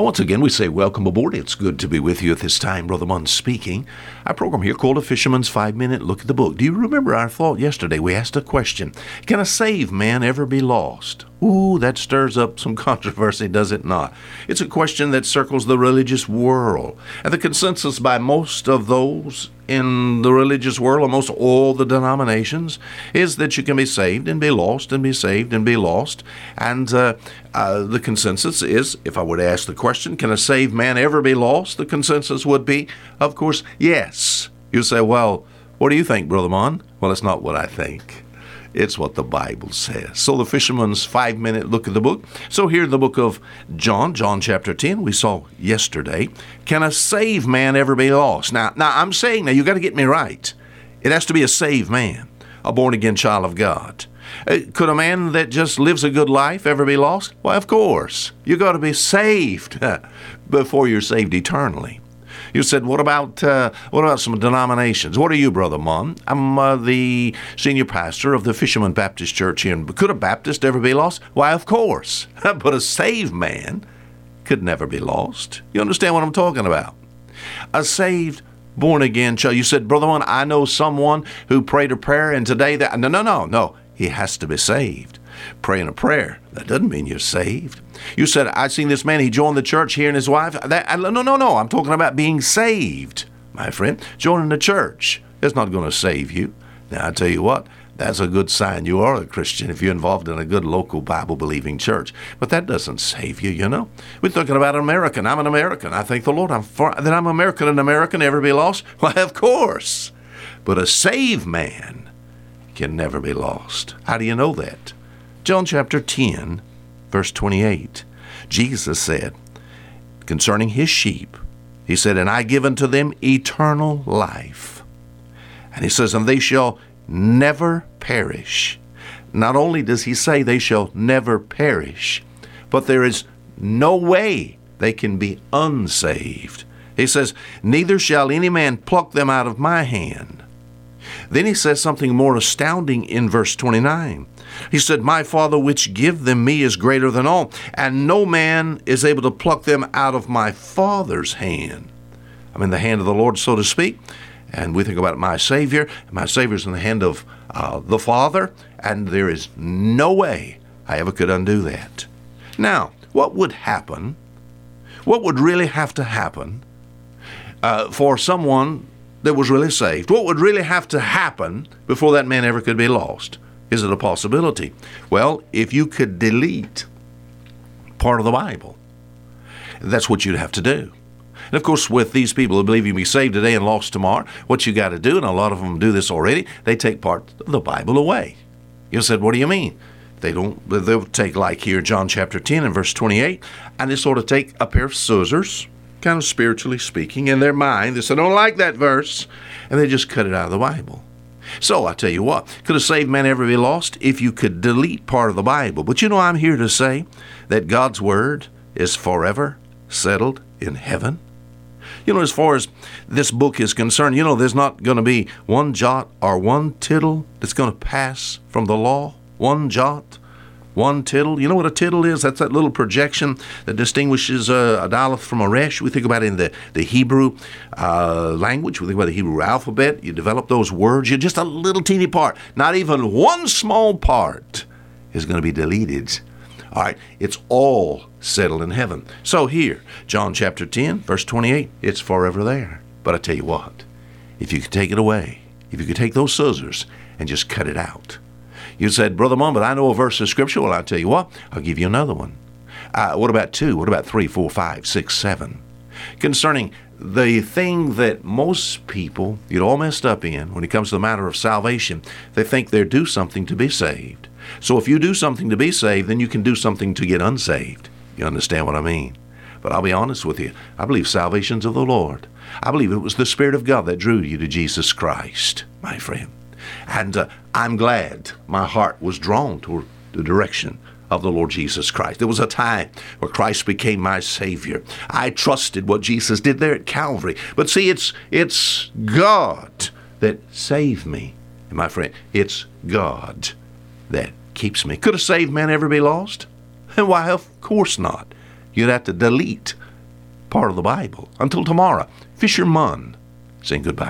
And once again, we say welcome aboard. It's good to be with you at this time. Brother Munn speaking. Our program here called A Fisherman's Five Minute Look at the Book. Do you remember our thought yesterday? We asked a question Can a saved man ever be lost? Ooh, that stirs up some controversy, does it not? It's a question that circles the religious world. And the consensus by most of those in the religious world, almost all the denominations, is that you can be saved and be lost and be saved and be lost. And uh, uh, the consensus is, if I were to ask the question, can a saved man ever be lost? The consensus would be, of course, yes. You say, well, what do you think, Brother Munn? Well, it's not what I think. It's what the Bible says. So the fisherman's five minute look at the book. So here in the book of John, John chapter 10, we saw yesterday, can a saved man ever be lost? Now, now I'm saying, now you got to get me right. It has to be a saved man, a born again child of God. Uh, could a man that just lives a good life ever be lost? Why, of course. You got to be saved before you're saved eternally. You said, what about uh, what about some denominations? What are you, Brother Munn? I'm uh, the senior pastor of the Fisherman Baptist Church here. Could a Baptist ever be lost? Why, of course. but a saved man could never be lost. You understand what I'm talking about? A saved born again child. You said, Brother Munn, I know someone who prayed a prayer and today that no no no no. He has to be saved. Praying a prayer, that doesn't mean you're saved. You said, I seen this man, he joined the church here and his wife. That, no, no, no. I'm talking about being saved, my friend. Joining the church is not going to save you. Now, I tell you what, that's a good sign you are a Christian if you're involved in a good local Bible believing church. But that doesn't save you, you know. We're talking about an American. I'm an American. I thank the Lord I'm for, that I'm American and American ever be lost. Why, of course. But a saved man can never be lost. How do you know that? John chapter 10, verse 28, Jesus said concerning his sheep, He said, And I give unto them eternal life. And He says, And they shall never perish. Not only does He say they shall never perish, but there is no way they can be unsaved. He says, Neither shall any man pluck them out of my hand. Then he says something more astounding in verse 29. He said, My Father which give them me is greater than all, and no man is able to pluck them out of my Father's hand. I'm in the hand of the Lord, so to speak. And we think about my Savior. My Savior's in the hand of uh, the Father, and there is no way I ever could undo that. Now, what would happen? What would really have to happen uh, for someone that was really saved? What would really have to happen before that man ever could be lost? Is it a possibility? Well, if you could delete part of the Bible, that's what you'd have to do. And of course, with these people who believe you will be saved today and lost tomorrow, what you got to do, and a lot of them do this already, they take part of the Bible away. You said, what do you mean? They don't. They'll take like here, John chapter ten and verse twenty-eight, and they sort of take a pair of scissors, kind of spiritually speaking, in their mind. They said, I don't like that verse, and they just cut it out of the Bible. So I tell you what, could a saved man ever be lost if you could delete part of the Bible? But you know, I'm here to say that God's Word is forever settled in heaven. You know, as far as this book is concerned, you know, there's not going to be one jot or one tittle that's going to pass from the law. One jot one tittle. You know what a tittle is? That's that little projection that distinguishes uh, a Aleph from a Resh. We think about it in the, the Hebrew uh, language. We think about the Hebrew alphabet. You develop those words. You're just a little teeny part. Not even one small part is going to be deleted. All right, it's all settled in heaven. So here, John chapter 10, verse 28, it's forever there. But I tell you what, if you could take it away, if you could take those scissors and just cut it out, you said, Brother but I know a verse of Scripture. Well, I'll tell you what, I'll give you another one. Uh, what about two? What about three, four, five, six, seven? Concerning the thing that most people get all messed up in when it comes to the matter of salvation, they think they're due something to be saved. So if you do something to be saved, then you can do something to get unsaved. You understand what I mean? But I'll be honest with you. I believe salvation's of the Lord. I believe it was the Spirit of God that drew you to Jesus Christ, my friend. And uh, I'm glad my heart was drawn toward the direction of the Lord Jesus Christ. There was a time where Christ became my Savior. I trusted what Jesus did there at Calvary. But see, it's it's God that saved me. And my friend, it's God that keeps me. Could a saved man ever be lost? Why, of course not. You'd have to delete part of the Bible. Until tomorrow, Fisher Fisherman saying goodbye.